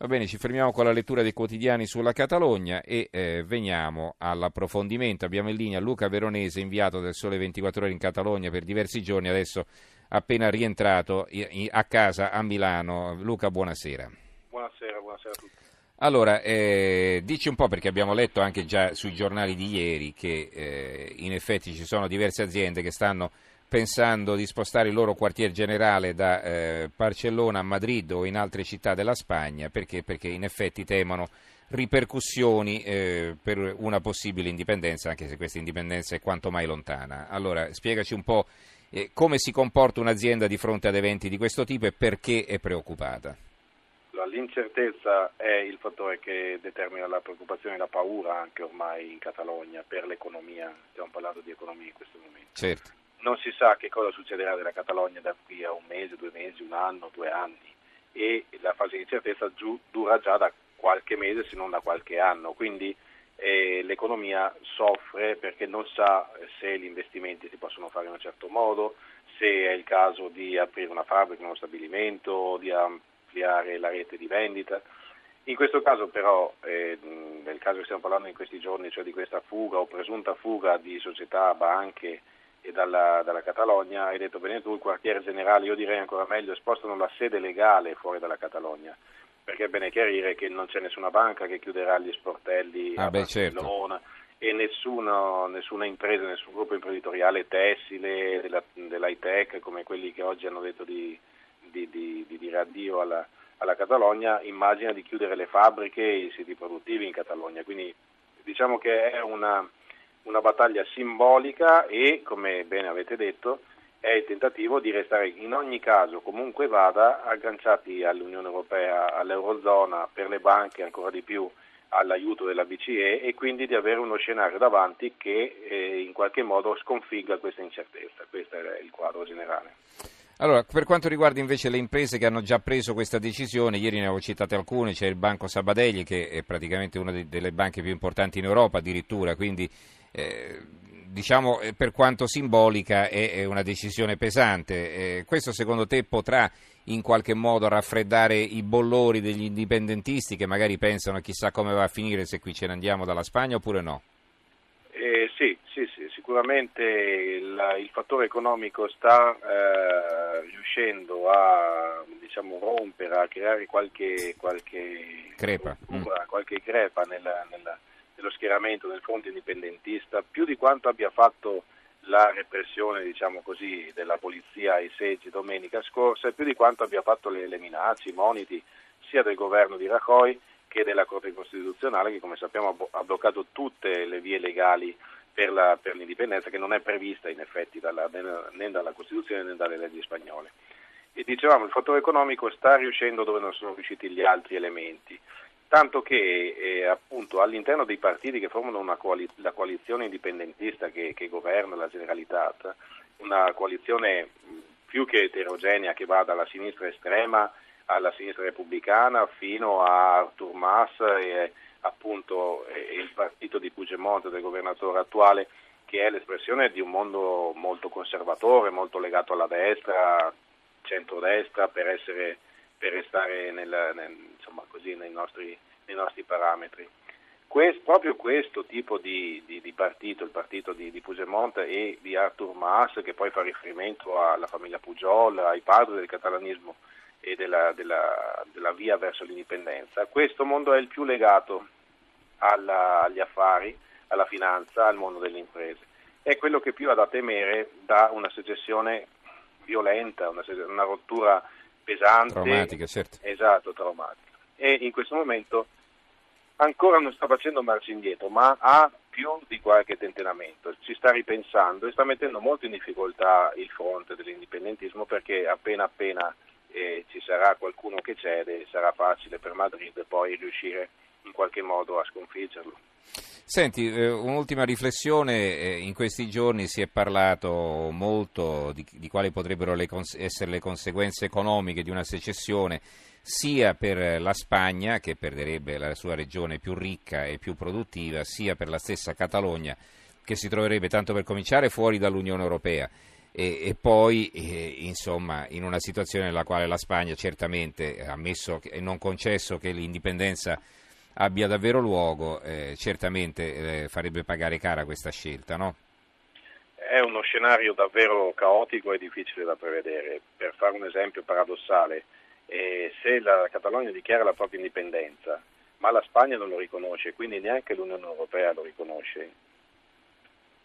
Va bene, ci fermiamo con la lettura dei quotidiani sulla Catalogna e eh, veniamo all'approfondimento. Abbiamo in linea Luca Veronese, inviato del Sole 24 Ore in Catalogna per diversi giorni, adesso appena rientrato a casa a Milano. Luca, buonasera. Buonasera, buonasera a tutti. Allora, eh, dici un po' perché abbiamo letto anche già sui giornali di ieri che eh, in effetti ci sono diverse aziende che stanno pensando di spostare il loro quartier generale da eh, Barcellona a Madrid o in altre città della Spagna perché, perché in effetti temono ripercussioni eh, per una possibile indipendenza, anche se questa indipendenza è quanto mai lontana. Allora, spiegaci un po' eh, come si comporta un'azienda di fronte ad eventi di questo tipo e perché è preoccupata. L'incertezza è il fattore che determina la preoccupazione e la paura anche ormai in Catalogna per l'economia, stiamo parlando di economia in questo momento. Certo non si sa che cosa succederà della Catalogna da qui a un mese, due mesi, un anno, due anni e la fase di incertezza dura già da qualche mese se non da qualche anno, quindi eh, l'economia soffre perché non sa se gli investimenti si possono fare in un certo modo, se è il caso di aprire una fabbrica, uno stabilimento, di ampliare la rete di vendita. In questo caso però, eh, nel caso che stiamo parlando in questi giorni, cioè di questa fuga o presunta fuga di società, banche, e dalla, dalla, Catalogna, hai detto bene tu, il quartiere generale, io direi ancora meglio, spostano la sede legale fuori dalla Catalogna, perché è bene chiarire che non c'è nessuna banca che chiuderà gli sportelli ah, a beh, certo. e nessuno, nessuna impresa, nessun gruppo imprenditoriale tessile, della, dell'high tech, come quelli che oggi hanno detto di, di, di, di dire addio alla, alla Catalogna, immagina di chiudere le fabbriche e i siti produttivi in Catalogna, quindi diciamo che è una una battaglia simbolica e, come bene avete detto, è il tentativo di restare in ogni caso, comunque vada, agganciati all'Unione Europea, all'Eurozona, per le banche ancora di più all'aiuto della BCE e quindi di avere uno scenario davanti che eh, in qualche modo sconfigga questa incertezza. Questo è il quadro generale. Allora, per quanto riguarda invece le imprese che hanno già preso questa decisione, ieri ne avevo citate alcune, c'è il Banco Sabadell che è praticamente una delle banche più importanti in Europa addirittura, quindi eh, diciamo eh, per quanto simbolica è, è una decisione pesante. Eh, questo secondo te potrà in qualche modo raffreddare i bollori degli indipendentisti che magari pensano chissà come va a finire se qui ce ne andiamo dalla Spagna oppure no? Eh, sì, sì, sì, sicuramente il, il, fattore economico sta eh, riuscendo a diciamo, rompere, a creare qualche, qualche crepa, mm. qualche crepa nella, nella, nello schieramento del fronte indipendentista, più di quanto abbia fatto la repressione diciamo così, della polizia ai seggi domenica scorsa e più di quanto abbia fatto le, le minacce, i moniti sia del governo di Rajoy che della Corte Costituzionale che come sappiamo ha bloccato tutte le vie legali per, la, per l'indipendenza che non è prevista in effetti dalla, né dalla Costituzione né dalle leggi spagnole. E dicevamo il fattore economico sta riuscendo dove non sono riusciti gli altri elementi, tanto che eh, appunto all'interno dei partiti che formano coali- la coalizione indipendentista che, che governa la Generalitat, una coalizione più che eterogenea che va dalla sinistra estrema alla sinistra repubblicana fino a Artur Mas e appunto e il partito di Puigdemont del governatore attuale che è l'espressione di un mondo molto conservatore, molto legato alla destra, centrodestra per, essere, per restare nel, nel, insomma, così, nei, nostri, nei, nostri, parametri. Questo, proprio questo tipo di, di, di, partito, il partito di, di Puigdemont e di Artur Mas, che poi fa riferimento alla famiglia Pujol, ai padri del catalanismo, e della, della, della via verso l'indipendenza. Questo mondo è il più legato alla, agli affari, alla finanza, al mondo delle imprese. È quello che più ha da temere da una secessione violenta, una, una rottura pesante. Traumatica, certo. Esatto, traumatica. E in questo momento ancora non sta facendo marcia indietro, ma ha più di qualche tentennamento, ci sta ripensando e sta mettendo molto in difficoltà il fronte dell'indipendentismo perché appena appena e ci sarà qualcuno che cede, sarà facile per Madrid poi riuscire in qualche modo a sconfiggerlo. Senti, eh, un'ultima riflessione, eh, in questi giorni si è parlato molto di, di quali potrebbero le cons- essere le conseguenze economiche di una secessione sia per la Spagna, che perderebbe la sua regione più ricca e più produttiva, sia per la stessa Catalogna, che si troverebbe, tanto per cominciare, fuori dall'Unione Europea. e, e poi eh, insomma in una situazione nella quale la Spagna certamente, ammesso e non concesso che l'indipendenza abbia davvero luogo, eh, certamente eh, farebbe pagare cara questa scelta, no? È uno scenario davvero caotico e difficile da prevedere. Per fare un esempio paradossale, eh, se la Catalogna dichiara la propria indipendenza, ma la Spagna non lo riconosce, quindi neanche l'Unione Europea lo riconosce,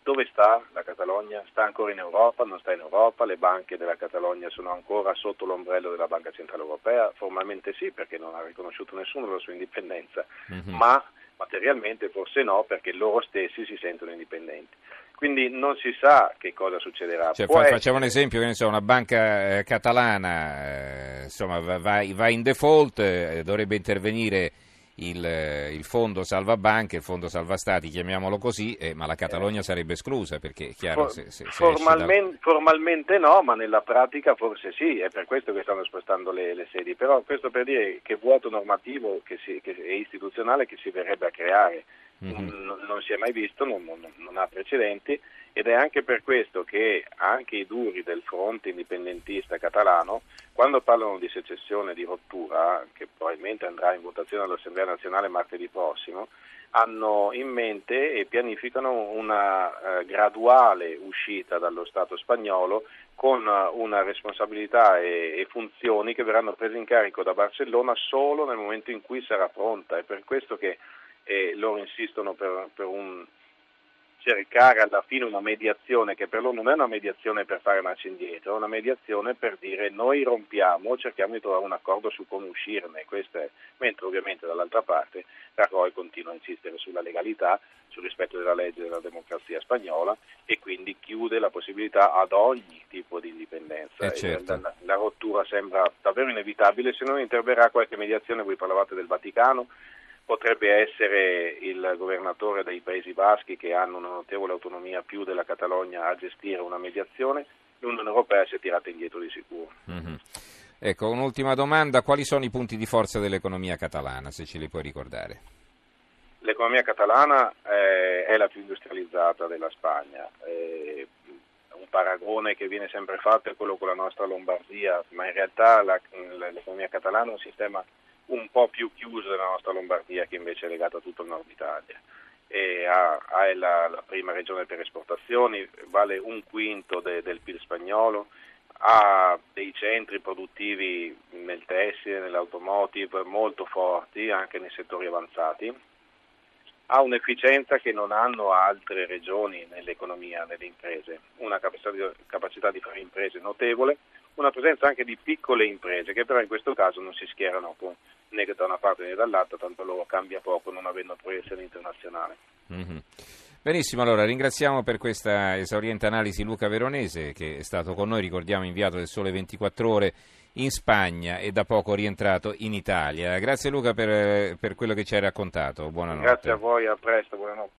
dove sta la Catalogna? Sta ancora in Europa? Non sta in Europa? Le banche della Catalogna sono ancora sotto l'ombrello della Banca Centrale Europea? Formalmente sì, perché non ha riconosciuto nessuno la sua indipendenza, mm-hmm. ma materialmente forse no, perché loro stessi si sentono indipendenti. Quindi non si sa che cosa succederà. Cioè, fa, facciamo un esempio, so, una banca eh, catalana eh, insomma, va, va, in default, eh, dovrebbe intervenire il, il, fondo salva banche, il fondo salva stati, chiamiamolo così, eh, ma la Catalogna sarebbe esclusa perché chiaro For, se, se, se formalmente, da... formalmente, no, ma nella pratica forse sì, è per questo che stanno spostando le, le sedi, però questo per dire che vuoto normativo che si, che, e istituzionale che si verrebbe a creare mm-hmm. non, non, si è mai visto, non, non, non ha precedenti ed è anche per questo che anche i duri del fronte indipendentista catalano, quando parlano di secessione, di rottura, che probabilmente andrà in votazione all'Assemblea nazionale martedì prossimo, hanno in mente e pianificano una eh, graduale uscita dallo Stato spagnolo con una responsabilità e, e, funzioni che verranno prese in carico da Barcellona solo nel momento in cui sarà pronta. È per questo che eh, loro insistono per, per un cercare alla fine una mediazione che per loro non è una mediazione per fare marcia indietro, è una mediazione per dire noi rompiamo, cerchiamo di trovare un accordo su come uscirne, è, mentre ovviamente dall'altra parte Rajoy continua a insistere sulla legalità, sul rispetto della legge e della democrazia spagnola e quindi chiude la possibilità ad ogni tipo di indipendenza. Eh certo. la, la, rottura sembra davvero inevitabile se non interverrà qualche mediazione, voi parlavate del Vaticano, potrebbe essere il governatore dei Paesi Baschi che hanno una notevole autonomia più della Catalogna a gestire una mediazione, l'Unione Europea si è tirata indietro di sicuro. Mm-hmm. Ecco, un'ultima domanda, quali sono i punti di forza dell'economia catalana, se ce li puoi ricordare? L'economia catalana eh, è la più industrializzata della Spagna. Eh, un paragone che viene sempre fatto è quello con la nostra Lombardia, ma in realtà la, l'economia catalana è un sistema un po' più chiusa della nostra Lombardia che invece è legata a tutto il nord Italia. Ha, ha la, la, prima regione per esportazioni, vale un quinto de, del PIL spagnolo, ha dei centri produttivi nel tessile, nell'automotive molto forti, anche nei settori avanzati, ha un'efficienza che non hanno altre regioni nell'economia, nelle imprese, una capacità di, capacità di fare imprese notevole, una presenza anche di piccole imprese che però in questo caso non si schierano con né da una parte né dall'altra, tanto loro cambia poco non avendo proiezione internazionale. Mm-hmm. Benissimo, allora ringraziamo per questa esauriente analisi Luca Veronese che è stato con noi, ricordiamo inviato del Sole 24 ore in Spagna e da poco rientrato in Italia. Grazie Luca per, per quello che ci hai raccontato, buonanotte. Grazie a voi, a presto, buonanotte.